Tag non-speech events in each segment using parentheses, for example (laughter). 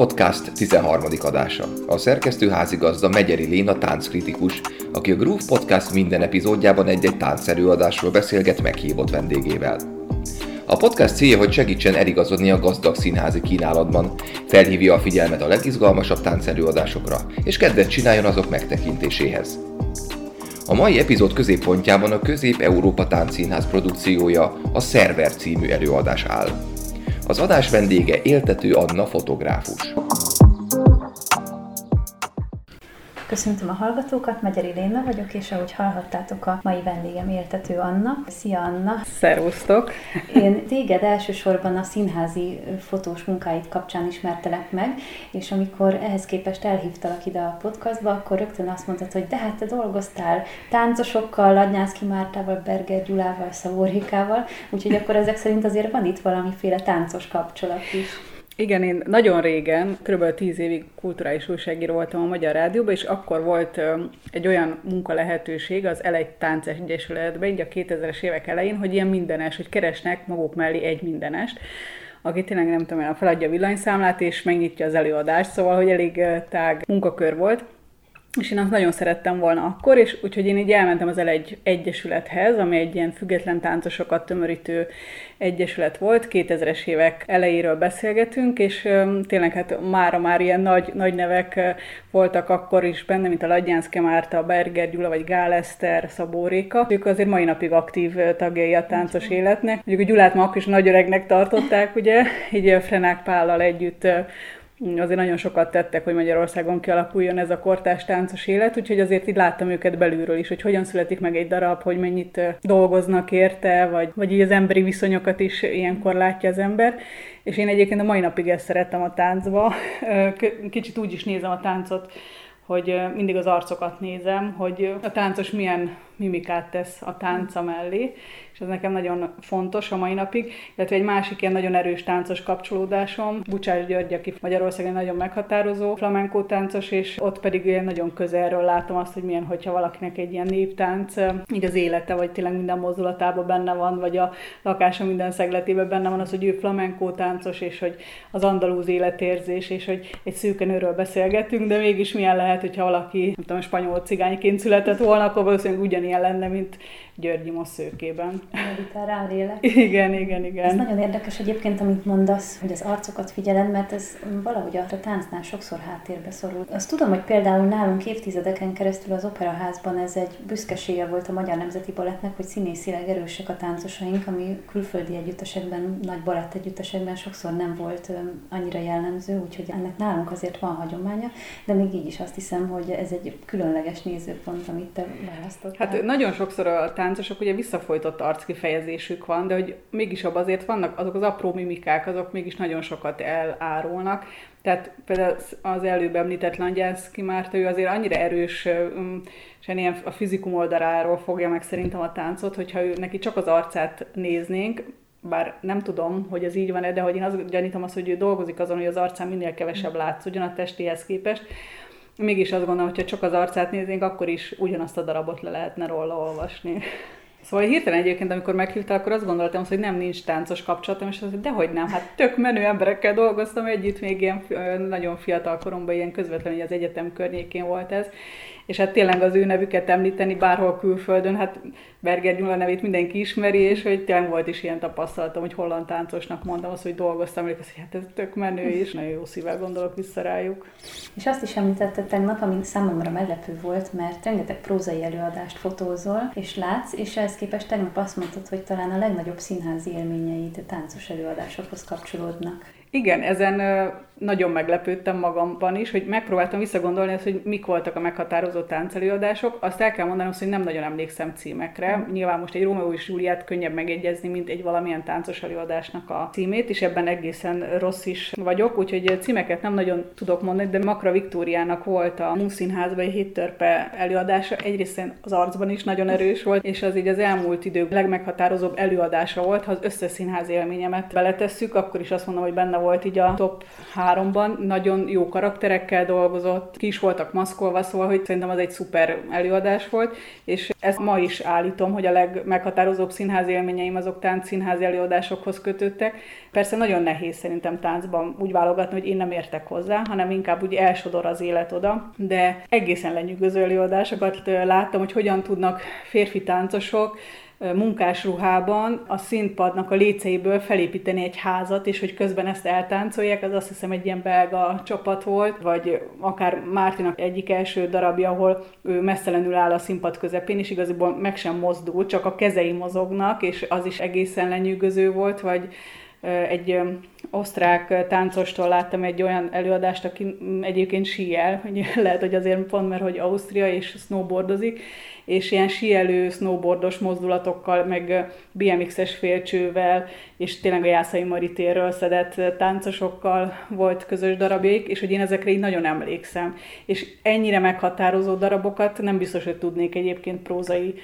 Podcast 13. adása. A szerkesztő házigazda Megyeri Léna tánckritikus, aki a Groove Podcast minden epizódjában egy-egy táncerőadásról beszélget meghívott vendégével. A podcast célja, hogy segítsen eligazodni a gazdag színházi kínálatban, felhívja a figyelmet a legizgalmasabb táncerőadásokra, és kedvet csináljon azok megtekintéséhez. A mai epizód középpontjában a Közép-Európa Táncszínház produkciója, a Szerver című előadás áll. Az adás vendége éltető Anna fotográfus. Köszöntöm a hallgatókat, Megyeri Léna vagyok, és ahogy hallhattátok, a mai vendégem éltető Anna. Szia Anna! Szervusztok! Én téged elsősorban a színházi fotós munkáid kapcsán ismertelek meg, és amikor ehhez képest elhívtalak ide a podcastba, akkor rögtön azt mondtad, hogy de hát te dolgoztál táncosokkal, Ladnyászki Mártával, Berger Gyulával, Szavórikával, úgyhogy akkor ezek szerint azért van itt valamiféle táncos kapcsolat is. Igen, én nagyon régen, kb. 10 évig kulturális újságíró voltam a Magyar Rádióban, és akkor volt egy olyan munka lehetőség az Elegy Tánc Egyesületben, így a 2000-es évek elején, hogy ilyen mindenes, hogy keresnek maguk mellé egy mindenest, aki tényleg nem tudom, feladja a villanyszámlát, és megnyitja az előadást, szóval, hogy elég tág munkakör volt. És én azt nagyon szerettem volna akkor, és úgyhogy én így elmentem az egy egyesülethez, ami egy ilyen független táncosokat tömörítő egyesület volt. 2000-es évek elejéről beszélgetünk, és tényleg hát mára már ilyen nagy, nagy nevek voltak akkor is benne, mint a Ladjánszke Márta, Berger Gyula, vagy Gál Eszter, Szabó Réka. Ők azért mai napig aktív tagjai a táncos életnek. Mondjuk a Gyulát ma akkor is nagy öregnek tartották, ugye, így Frenák Pállal együtt azért nagyon sokat tettek, hogy Magyarországon kialakuljon ez a kortás táncos élet, úgyhogy azért így láttam őket belülről is, hogy hogyan születik meg egy darab, hogy mennyit dolgoznak érte, vagy, vagy így az emberi viszonyokat is ilyenkor látja az ember. És én egyébként a mai napig ezt szerettem a táncba. Kicsit úgy is nézem a táncot, hogy mindig az arcokat nézem, hogy a táncos milyen mimikát tesz a tánca mellé, és ez nekem nagyon fontos a mai napig, illetve egy másik ilyen nagyon erős táncos kapcsolódásom, Bucsás György, aki Magyarországon nagyon meghatározó flamenco táncos, és ott pedig ilyen nagyon közelről látom azt, hogy milyen, hogyha valakinek egy ilyen néptánc, így az élete, vagy tényleg minden mozdulatában benne van, vagy a lakása minden szegletében benne van az, hogy ő flamenco táncos, és hogy az andalúz életérzés, és hogy egy szűkenőről beszélgetünk, de mégis milyen lehet, hogyha valaki, nem tudom, spanyol cigányként született volna, akkor valószínűleg ugyanilyen lenne, mint Györgyi szőkében. Mediterrán lélek. Igen, igen, igen. Ez nagyon érdekes egyébként, amit mondasz, hogy az arcokat figyeled, mert ez valahogy a táncnál sokszor háttérbe szorul. Azt tudom, hogy például nálunk évtizedeken keresztül az operaházban ez egy büszkesége volt a Magyar Nemzeti Balettnek, hogy színészileg erősek a táncosaink, ami külföldi együttesekben, nagy balett együttesekben sokszor nem volt annyira jellemző, úgyhogy ennek nálunk azért van hagyománya, de még így is azt hiszem, hogy ez egy különleges nézőpont, amit te választottál. Hát nagyon sokszor a táncosok ugye visszafolytott arckifejezésük van, de hogy mégis abban azért vannak azok az apró mimikák, azok mégis nagyon sokat elárulnak. Tehát például az előbb említett Langyászki Márta, ő azért annyira erős, és ilyen a fizikum oldaláról fogja meg szerintem a táncot, hogyha ő, neki csak az arcát néznénk, bár nem tudom, hogy ez így van-e, de hogy én azt gyanítom azt, hogy ő dolgozik azon, hogy az arcán minél kevesebb látszódjon a testéhez képest, mégis azt gondolom, hogy ha csak az arcát néznénk, akkor is ugyanazt a darabot le lehetne róla olvasni. Szóval hirtelen egyébként, amikor meghívtál, akkor azt gondoltam, hogy nem nincs táncos kapcsolatom, és azt, hogy dehogy nem, hát tök menő emberekkel dolgoztam együtt, még ilyen nagyon fiatal koromban, ilyen közvetlenül az egyetem környékén volt ez, és hát tényleg az ő nevüket említeni bárhol külföldön, hát Berger Gyula nevét mindenki ismeri, és hogy tényleg volt is ilyen tapasztalatom, hogy holland táncosnak mondtam azt, hogy dolgoztam, és hogy hát ez tök menő, és (laughs) nagyon jó szívvel gondolok vissza rájuk. És azt is említetted tegnap, ami számomra meglepő volt, mert rengeteg prózai előadást fotózol, és látsz, és ehhez képest tegnap azt mondtad, hogy talán a legnagyobb színházi élményeid táncos előadásokhoz kapcsolódnak. Igen, ezen nagyon meglepődtem magamban is, hogy megpróbáltam visszagondolni azt, hogy mik voltak a meghatározó táncelőadások. Azt el kell mondanom, hogy nem nagyon emlékszem címekre. Mm. Nyilván most egy Rómeó és Júliát könnyebb megegyezni, mint egy valamilyen táncos előadásnak a címét, és ebben egészen rossz is vagyok, úgyhogy címeket nem nagyon tudok mondani, de Makra Viktóriának volt a Múszínházban egy héttörpe előadása. Egyrészt az arcban is nagyon erős volt, és az így az elmúlt idők legmeghatározóbb előadása volt. Ha az összes színház élményemet beletesszük, akkor is azt mondom, hogy benne volt így a top háromban, nagyon jó karakterekkel dolgozott, ki is voltak maszkolva, szóval hogy szerintem az egy szuper előadás volt, és ezt ma is állítom, hogy a legmeghatározóbb színházi élményeim azok tánc előadásokhoz kötődtek. Persze nagyon nehéz szerintem táncban úgy válogatni, hogy én nem értek hozzá, hanem inkább úgy elsodor az élet oda, de egészen lenyűgöző előadásokat láttam, hogy hogyan tudnak férfi táncosok munkás ruhában a színpadnak a léceiből felépíteni egy házat, és hogy közben ezt eltáncolják, az azt hiszem egy ilyen belga csapat volt, vagy akár Mártinak egyik első darabja, ahol ő messzelenül áll a színpad közepén, és igazából meg sem mozdul, csak a kezei mozognak, és az is egészen lenyűgöző volt, vagy egy osztrák táncostól láttam egy olyan előadást, aki egyébként síel, hogy (laughs) lehet, hogy azért pont, mert hogy Ausztria és snowboardozik, és ilyen síelő, snowboardos mozdulatokkal, meg BMX-es félcsővel, és tényleg a Jászai Maritéről szedett táncosokkal volt közös darabjaik, és hogy én ezekre így nagyon emlékszem. És ennyire meghatározó darabokat nem biztos, hogy tudnék egyébként prózai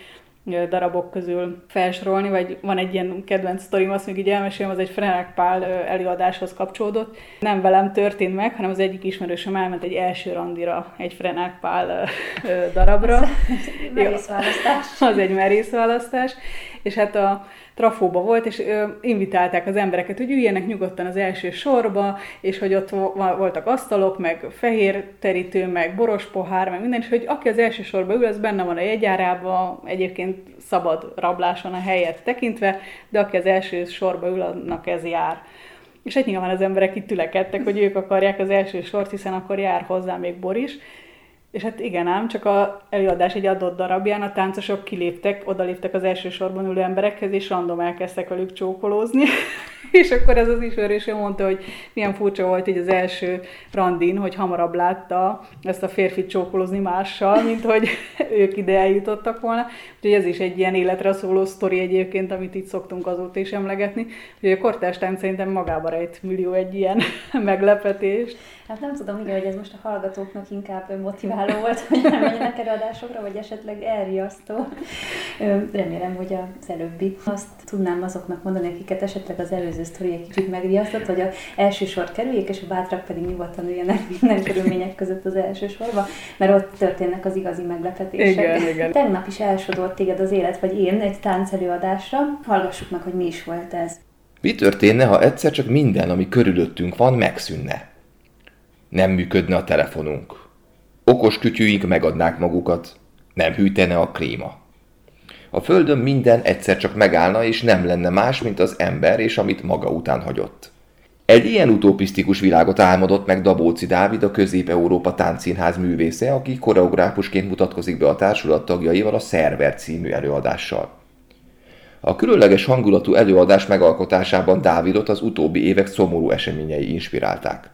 darabok közül felsorolni, vagy van egy ilyen kedvenc sztorim, azt még így elmesélem, az egy Frenek Pál előadáshoz kapcsolódott. Nem velem történt meg, hanem az egyik ismerősöm elment egy első randira egy Frenek Pál darabra. merész választás. (laughs) Az egy merész választás. És hát a trafóba volt, és ö, invitálták az embereket, hogy üljenek nyugodtan az első sorba, és hogy ott voltak asztalok, meg fehér terítő, meg boros pohár, meg minden, és hogy aki az első sorba ül, az benne van a jegyárába, egyébként szabad rabláson a helyet tekintve, de aki az első sorba ül, annak ez jár. És egy nyilván az emberek itt tülekedtek, hogy ők akarják az első sort, hiszen akkor jár hozzá még Bor is. És hát igen ám, csak a előadás egy adott darabján a táncosok kiléptek, odaléptek az első sorban ülő emberekhez, és random elkezdtek velük csókolózni. (laughs) és akkor ez az ismerősöm mondta, hogy milyen furcsa volt így az első randin, hogy hamarabb látta ezt a férfit csókolózni mással, mint hogy (laughs) ők ide eljutottak volna. Úgyhogy ez is egy ilyen életre szóló sztori egyébként, amit itt szoktunk azóta is emlegetni. Úgyhogy a kortárs tánc szerintem magába rejt millió egy ilyen (laughs) meglepetést. Hát nem tudom, igen, hogy ez most a hallgatóknak inkább motiváló volt, hogy elmenjenek előadásokra, vagy esetleg elriasztó. Remélem, hogy az előbbi. Azt tudnám azoknak mondani, akiket esetleg az előző sztori egy kicsit megriasztott, hogy a első sor kerüljék, és a bátrak pedig nyugodtan üljenek minden körülmények között az első sorba, mert ott történnek az igazi meglepetések. Igen, igen. Tegnap is elsodort téged az élet, vagy én egy táncelőadásra. Hallgassuk meg, hogy mi is volt ez. Mi történne, ha egyszer csak minden, ami körülöttünk van, megszűnne? Nem működne a telefonunk. Okos kütyűink megadnák magukat. Nem hűtene a klíma. A földön minden egyszer csak megállna, és nem lenne más, mint az ember és amit maga után hagyott. Egy ilyen utopisztikus világot álmodott meg Dabóci Dávid, a Közép-Európa Táncszínház művésze, aki koreográfusként mutatkozik be a társulat tagjaival a Szerver című előadással. A különleges hangulatú előadás megalkotásában Dávidot az utóbbi évek szomorú eseményei inspirálták.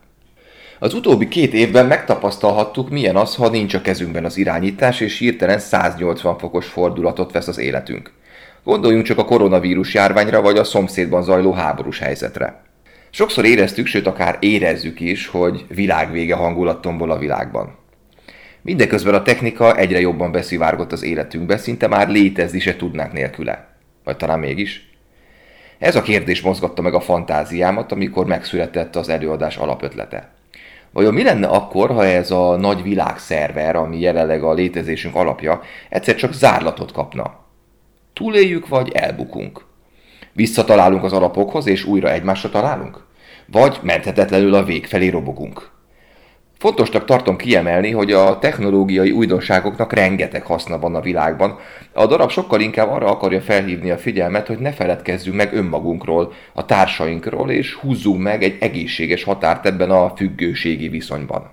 Az utóbbi két évben megtapasztalhattuk, milyen az, ha nincs a kezünkben az irányítás, és hirtelen 180 fokos fordulatot vesz az életünk. Gondoljunk csak a koronavírus járványra, vagy a szomszédban zajló háborús helyzetre. Sokszor éreztük, sőt akár érezzük is, hogy világvége hangulattomból a világban. Mindeközben a technika egyre jobban beszivárgott az életünkbe, szinte már létezni se tudnánk nélküle. Vagy talán mégis? Ez a kérdés mozgatta meg a fantáziámat, amikor megszületett az előadás alapötlete. Vajon mi lenne akkor, ha ez a nagy világszerver, ami jelenleg a létezésünk alapja, egyszer csak zárlatot kapna? Túléljük, vagy elbukunk? Visszatalálunk az alapokhoz, és újra egymásra találunk? Vagy menthetetlenül a vég felé robogunk? Fontosnak tartom kiemelni, hogy a technológiai újdonságoknak rengeteg haszna van a világban. A darab sokkal inkább arra akarja felhívni a figyelmet, hogy ne feledkezzünk meg önmagunkról, a társainkról, és húzzunk meg egy egészséges határt ebben a függőségi viszonyban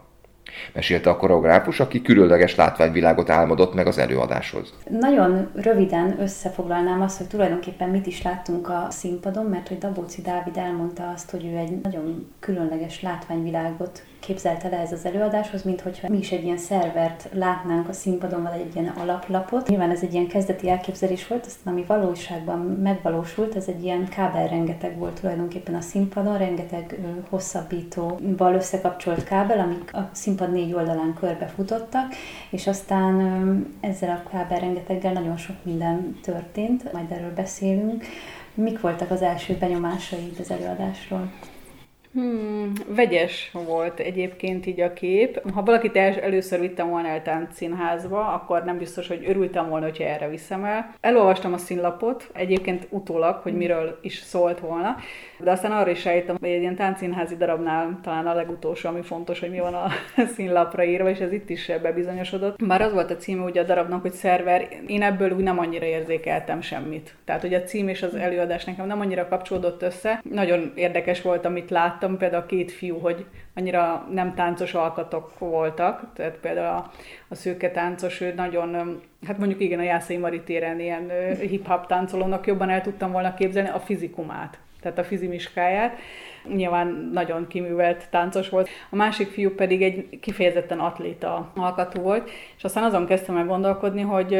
mesélte a koreográfus, aki különleges látványvilágot álmodott meg az előadáshoz. Nagyon röviden összefoglalnám azt, hogy tulajdonképpen mit is láttunk a színpadon, mert hogy Dabóci Dávid elmondta azt, hogy ő egy nagyon különleges látványvilágot képzelte le ez az előadáshoz, mint hogyha mi is egy ilyen szervert látnánk a színpadon, vagy egy ilyen alaplapot. Nyilván ez egy ilyen kezdeti elképzelés volt, aztán ami valóságban megvalósult, ez egy ilyen kábel rengeteg volt tulajdonképpen a színpadon, rengeteg hosszabbítóval összekapcsolt kábel, amik a színpad négy oldalán körbe futottak, és aztán ezzel a kábel rengeteggel nagyon sok minden történt, majd erről beszélünk. Mik voltak az első benyomásaid az előadásról? Hmm, vegyes volt egyébként így a kép. Ha valakit el, először vittem volna el táncszínházba, akkor nem biztos, hogy örültem volna, hogyha erre viszem el. Elolvastam a színlapot, egyébként utólag, hogy miről is szólt volna, de aztán arra is sejtem, hogy egy ilyen táncszínházi darabnál talán a legutolsó, ami fontos, hogy mi van a (laughs) színlapra írva, és ez itt is bebizonyosodott. Már az volt a címe ugye a darabnak, hogy szerver, én ebből úgy nem annyira érzékeltem semmit. Tehát, hogy a cím és az előadás nekem nem annyira kapcsolódott össze. Nagyon érdekes volt, amit láttam, például a két fiú, hogy annyira nem táncos alkatok voltak, tehát például a, a szőke táncos, ő nagyon, hát mondjuk igen, a Jászai Mari téren ilyen hip-hop táncolónak jobban el tudtam volna képzelni a fizikumát tehát a fizimiskáját. Nyilván nagyon kiművelt táncos volt. A másik fiú pedig egy kifejezetten atléta alkatú volt, és aztán azon kezdtem el gondolkodni, hogy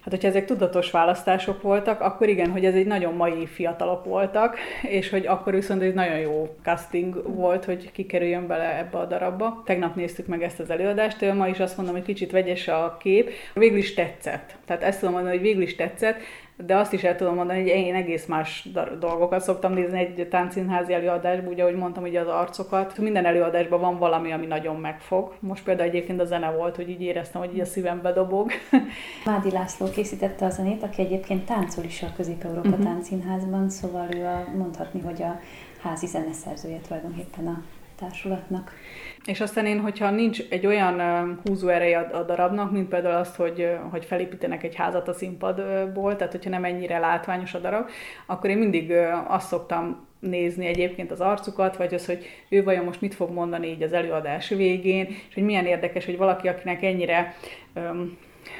hát hogyha ezek tudatos választások voltak, akkor igen, hogy ez egy nagyon mai fiatalok voltak, és hogy akkor viszont egy nagyon jó casting volt, hogy kikerüljön bele ebbe a darabba. Tegnap néztük meg ezt az előadást, ma is azt mondom, hogy kicsit vegyes a kép. Végül is tetszett. Tehát ezt tudom mondani, hogy végül is tetszett, de azt is el tudom mondani, hogy én egész más dolgokat szoktam nézni egy táncszínházi előadásban, ugye, ahogy mondtam, ugye az arcokat. Minden előadásban van valami, ami nagyon megfog. Most például egyébként a zene volt, hogy így éreztem, hogy így a szívembe dobog. (laughs) Mádi László készítette a zenét, aki egyébként táncol is a Közép-Európa uh-huh. Táncszínházban, szóval ő a, mondhatni, hogy a házi zeneszerzője tulajdonképpen a társulatnak. És aztán én, hogyha nincs egy olyan húzóereje a, a darabnak, mint például azt, hogy, hogy felépítenek egy házat a színpadból, tehát hogyha nem ennyire látványos a darab, akkor én mindig azt szoktam nézni egyébként az arcukat, vagy az, hogy ő vajon most mit fog mondani így az előadás végén, és hogy milyen érdekes, hogy valaki, akinek ennyire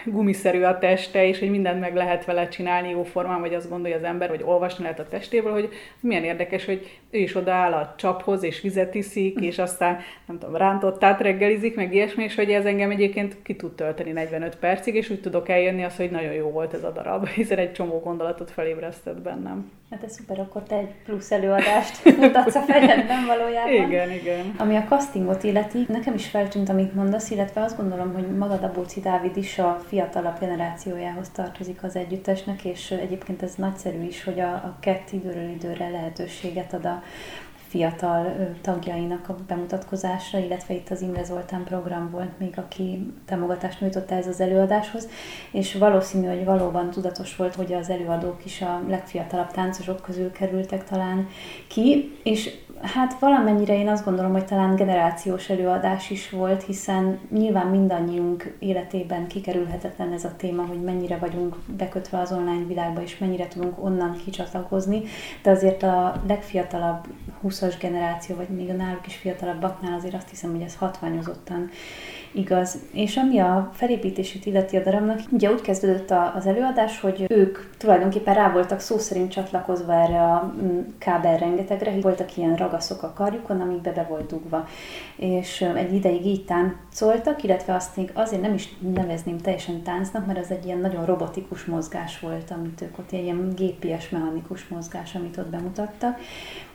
gumiszerű a teste, és hogy mindent meg lehet vele csinálni jó formán, vagy azt gondolja az ember, vagy olvasni lehet a testéből, hogy milyen érdekes, hogy ő is odaáll a csaphoz, és vizet iszik, és aztán, nem tudom, rántottát reggelizik, meg ilyesmi, és hogy ez engem egyébként ki tud tölteni 45 percig, és úgy tudok eljönni az, hogy nagyon jó volt ez a darab, (laughs) hiszen egy csomó gondolatot felébresztett bennem. Hát ez szuper, akkor te egy plusz előadást (laughs) mutatsz a fejedben valójában. Igen, igen. Ami a castingot illeti, nekem is feltűnt, amit mondasz, illetve azt gondolom, hogy maga Dabóci Dávid is a fiatalabb generációjához tartozik az együttesnek, és egyébként ez nagyszerű is, hogy a, a kett időről időre lehetőséget ad a fiatal tagjainak a bemutatkozásra, illetve itt az Imre Zoltán program volt még, aki támogatást nyújtotta ez az előadáshoz, és valószínű, hogy valóban tudatos volt, hogy az előadók is a legfiatalabb táncosok közül kerültek talán ki, és Hát valamennyire én azt gondolom, hogy talán generációs előadás is volt, hiszen nyilván mindannyiunk életében kikerülhetetlen ez a téma, hogy mennyire vagyunk bekötve az online világba, és mennyire tudunk onnan kicsatlakozni, de azért a legfiatalabb 20-as generáció, vagy még a náluk is fiatalabbaknál azért azt hiszem, hogy ez hatványozottan igaz. És ami a felépítését illeti a darabnak, ugye úgy kezdődött az előadás, hogy ők tulajdonképpen rá voltak szó szerint csatlakozva erre a mm, kábel rengetegre, voltak ilyen ragaszok a karjukon, amikbe be volt dugva. És egy ideig így táncoltak, illetve azt még azért nem is nevezném teljesen táncnak, mert az egy ilyen nagyon robotikus mozgás volt, amit ők ott, ilyen gépies, mechanikus mozgás, amit ott bemutattak.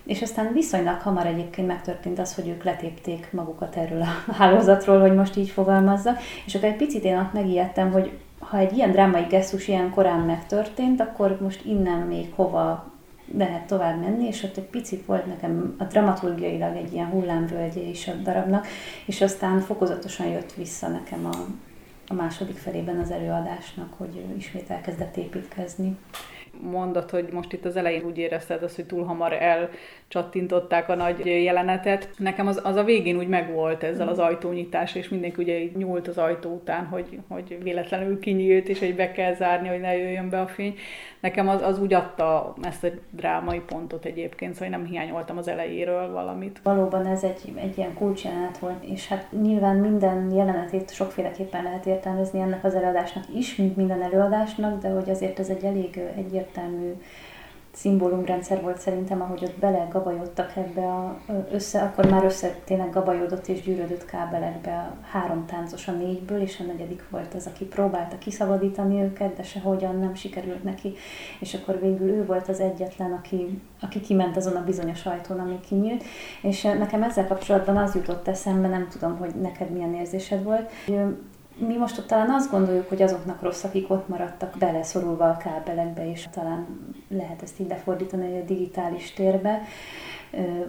És aztán viszonylag hamar egyébként megtörtént az, hogy ők letépték magukat erről a (laughs) hálózatról, hogy most így fogalmazza, és akkor egy picit én ott megijedtem, hogy ha egy ilyen drámai gesztus ilyen korán megtörtént, akkor most innen még hova lehet tovább menni, és ott egy picit volt nekem a dramaturgiailag egy ilyen hullámvölgye is a darabnak, és aztán fokozatosan jött vissza nekem a, a második felében az előadásnak, hogy ismét elkezdett építkezni mondat, hogy most itt az elején úgy érezted azt, hogy túl hamar elcsattintották a nagy jelenetet. Nekem az, az a végén úgy megvolt ezzel az ajtónyitás, és mindenki ugye így nyúlt az ajtó után, hogy, hogy véletlenül kinyílt, és hogy be kell zárni, hogy ne jöjjön be a fény. Nekem az, az úgy adta ezt a drámai pontot egyébként, szóval nem hiányoltam az elejéről valamit. Valóban ez egy, egy ilyen kulcsjelenet volt, és hát nyilván minden jelenetét sokféleképpen lehet értelmezni ennek az előadásnak is, mint minden előadásnak, de hogy azért ez egy elég egyértelmű szimbólumrendszer volt szerintem, ahogy ott bele gabajodtak ebbe a, össze, akkor már össze tényleg gabajodott és gyűrödött kábelekbe a három táncos a négyből, és a negyedik volt az, aki próbálta kiszabadítani őket, de sehogyan nem sikerült neki, és akkor végül ő volt az egyetlen, aki, aki kiment azon a bizonyos ajtón, ami kinyílt, és nekem ezzel kapcsolatban az jutott eszembe, nem tudom, hogy neked milyen érzésed volt, mi most ott talán azt gondoljuk, hogy azoknak rossz, akik ott maradtak beleszorulva a kábelekbe, és talán lehet ezt így lefordítani a digitális térbe,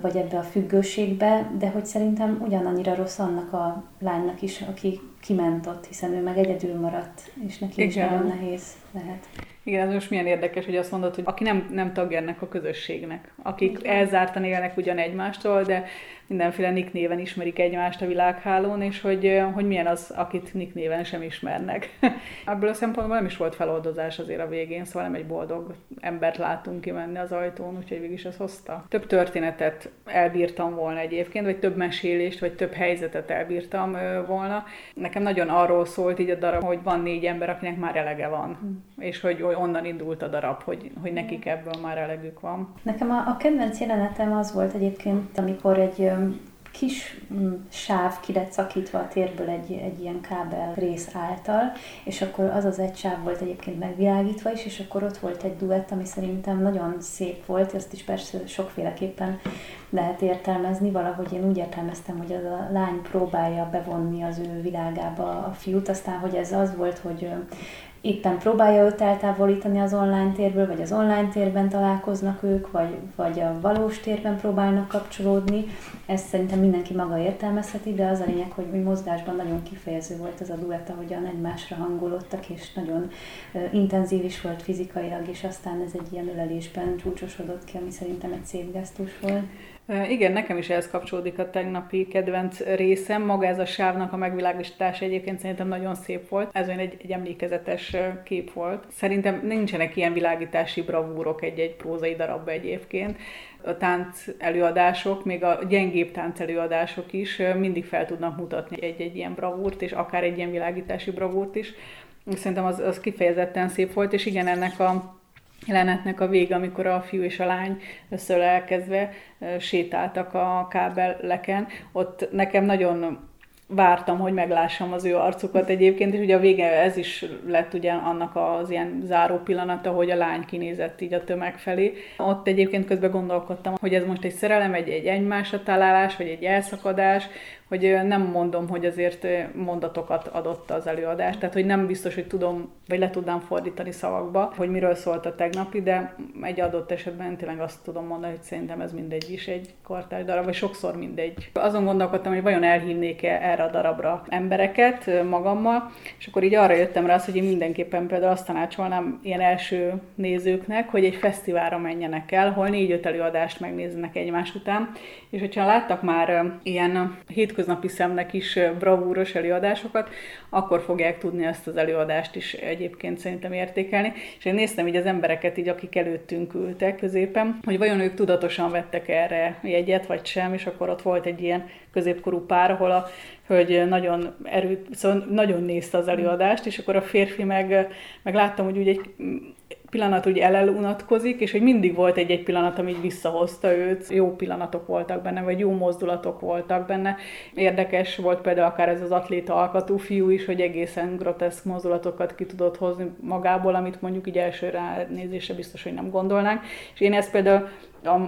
vagy ebbe a függőségbe, de hogy szerintem ugyanannyira rossz annak a lánynak is, aki kiment ott, hiszen ő meg egyedül maradt, és neki Igen. is nagyon nehéz lehet. Igen, ez most milyen érdekes, hogy azt mondod, hogy aki nem, nem tagja ennek a közösségnek, akik Igen. elzártan élnek ugyan egymástól, de mindenféle nick néven ismerik egymást a világhálón, és hogy, hogy milyen az, akit nick néven sem ismernek. (laughs) Ebből a szempontból nem is volt feloldozás azért a végén, szóval nem egy boldog embert látunk kimenni az ajtón, úgyhogy végig is ez hozta. Több történetet elbírtam volna egyébként, vagy több mesélést, vagy több helyzetet elbírtam volna. Nekem nagyon arról szólt így a darab, hogy van négy ember, akinek már elege van, mm. és hogy onnan indult a darab, hogy, hogy nekik ebből már elegük van. Nekem a, a kedvenc jelenetem az volt egyébként, amikor egy kis mm, sáv ki lett szakítva a térből egy, egy ilyen kábel rész által, és akkor az az egy sáv volt egyébként megvilágítva is, és akkor ott volt egy duett, ami szerintem nagyon szép volt, ezt is persze sokféleképpen lehet értelmezni, valahogy én úgy értelmeztem, hogy az a lány próbálja bevonni az ő világába a fiút, aztán hogy ez az volt, hogy éppen próbálja őt eltávolítani az online térből, vagy az online térben találkoznak ők, vagy, vagy a valós térben próbálnak kapcsolódni. Ezt szerintem mindenki maga értelmezheti, de az a lényeg, hogy mozgásban nagyon kifejező volt az a duett, ahogyan egymásra hangolódtak, és nagyon intenzív is volt fizikailag, és aztán ez egy ilyen ölelésben csúcsosodott ki, ami szerintem egy szép gesztus volt. Igen, nekem is ehhez kapcsolódik a tegnapi kedvenc részem. Maga ez a sávnak a megvilágítás egyébként szerintem nagyon szép volt. Ez olyan egy, egy emlékezetes kép volt. Szerintem nincsenek ilyen világítási bravúrok egy-egy prózai darabba egyébként. A tánc előadások, még a gyengébb tánc előadások is mindig fel tudnak mutatni egy-egy ilyen bravúrt, és akár egy ilyen világítási bravúrt is. Szerintem az, az kifejezetten szép volt, és igen, ennek a jelenetnek a vége, amikor a fiú és a lány összölelkezve sétáltak a kábeleken. Ott nekem nagyon vártam, hogy meglássam az ő arcukat egyébként, és ugye a vége ez is lett ugye annak az ilyen záró pillanata, hogy a lány kinézett így a tömeg felé. Ott egyébként közben gondolkodtam, hogy ez most egy szerelem, egy, egy egymásra találás, vagy egy elszakadás, hogy nem mondom, hogy azért mondatokat adott az előadás, tehát hogy nem biztos, hogy tudom, vagy le tudnám fordítani szavakba, hogy miről szólt a tegnapi, de egy adott esetben tényleg azt tudom mondani, hogy szerintem ez mindegy is egy kortárs darab, vagy sokszor mindegy. Azon gondolkodtam, hogy vajon elhívnék-e erre a darabra embereket magammal, és akkor így arra jöttem rá, hogy én mindenképpen például azt tanácsolnám ilyen első nézőknek, hogy egy fesztiválra menjenek el, hol négy-öt előadást megnéznek egymás után, és hogyha láttak már ilyen hétköznapi szemnek is bravúros előadásokat, akkor fogják tudni ezt az előadást is egyébként szerintem értékelni. És én néztem így az embereket, így, akik előttünk ültek középen, hogy vajon ők tudatosan vettek erre jegyet, vagy sem, és akkor ott volt egy ilyen középkorú pár, ahol a hölgy nagyon erőt, szóval nagyon nézte az előadást, és akkor a férfi meg, meg láttam, hogy úgy egy pillanat úgy elelunatkozik, és hogy mindig volt egy-egy pillanat, ami visszahozta őt. Jó pillanatok voltak benne, vagy jó mozdulatok voltak benne. Érdekes volt például akár ez az atléta alkatú fiú is, hogy egészen groteszk mozdulatokat ki tudott hozni magából, amit mondjuk így első ránézésre biztos, hogy nem gondolnánk. És én ezt például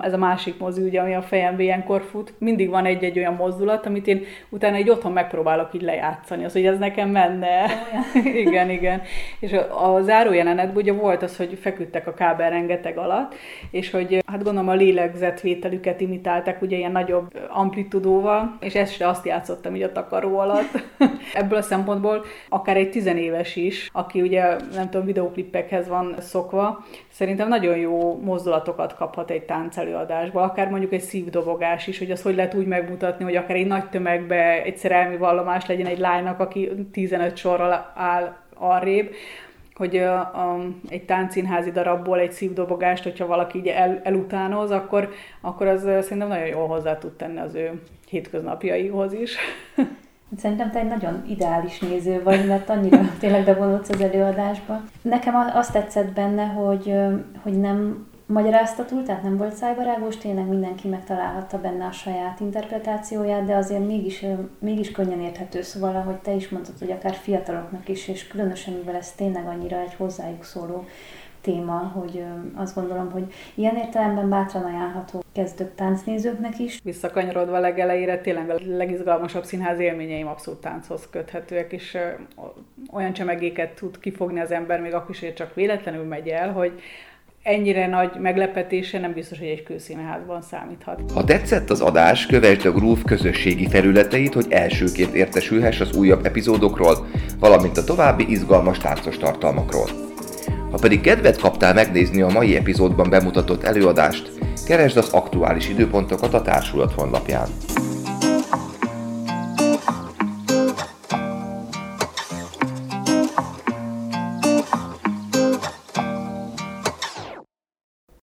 ez a másik mozi, ugye, ami a fejembe ilyenkor fut, mindig van egy-egy olyan mozdulat, amit én utána egy otthon megpróbálok így lejátszani, az, hogy ez nekem menne. (laughs) igen, igen. És a, a záró jelenetben ugye volt az, hogy feküdtek a kábel rengeteg alatt, és hogy hát gondolom a lélegzetvételüket imitálták ugye ilyen nagyobb amplitudóval, és ezt se azt játszottam így a takaró alatt. (laughs) Ebből a szempontból akár egy tizenéves is, aki ugye nem tudom, videóklippekhez van szokva, szerintem nagyon jó mozdulatokat kaphat egy táncelőadásba, akár mondjuk egy szívdobogás is, hogy az hogy lehet úgy megmutatni, hogy akár egy nagy tömegbe egy szerelmi vallomás legyen egy lánynak, aki 15 sorral áll arrébb, hogy a, a, egy táncínházi darabból egy szívdobogást, hogyha valaki így el, elutánoz, akkor, akkor az szerintem nagyon jól hozzá tud tenni az ő hétköznapjaihoz is. (laughs) Szerintem te egy nagyon ideális néző vagy, mert annyira tényleg bevonulsz az előadásba. Nekem azt tetszett benne, hogy, hogy nem magyaráztatul, tehát nem volt szájbarágos, tényleg mindenki megtalálhatta benne a saját interpretációját, de azért mégis, mégis könnyen érthető, szóval ahogy te is mondtad, hogy akár fiataloknak is, és különösen mivel ez tényleg annyira egy hozzájuk szóló téma, hogy azt gondolom, hogy ilyen értelemben bátran ajánlható kezdő táncnézőknek is. Visszakanyarodva legelejére, tényleg a legizgalmasabb színház élményeim abszolút tánchoz köthetőek, és olyan csemegéket tud kifogni az ember, még akkor is, hogy csak véletlenül megy el, hogy ennyire nagy meglepetése nem biztos, hogy egy kőszínházban számíthat. Ha tetszett az adás, kövesd a Groove közösségi felületeit, hogy elsőként értesülhess az újabb epizódokról, valamint a további izgalmas táncos tartalmakról. Ha pedig kedvet kaptál megnézni a mai epizódban bemutatott előadást, keresd az aktuális időpontokat a társulat honlapján.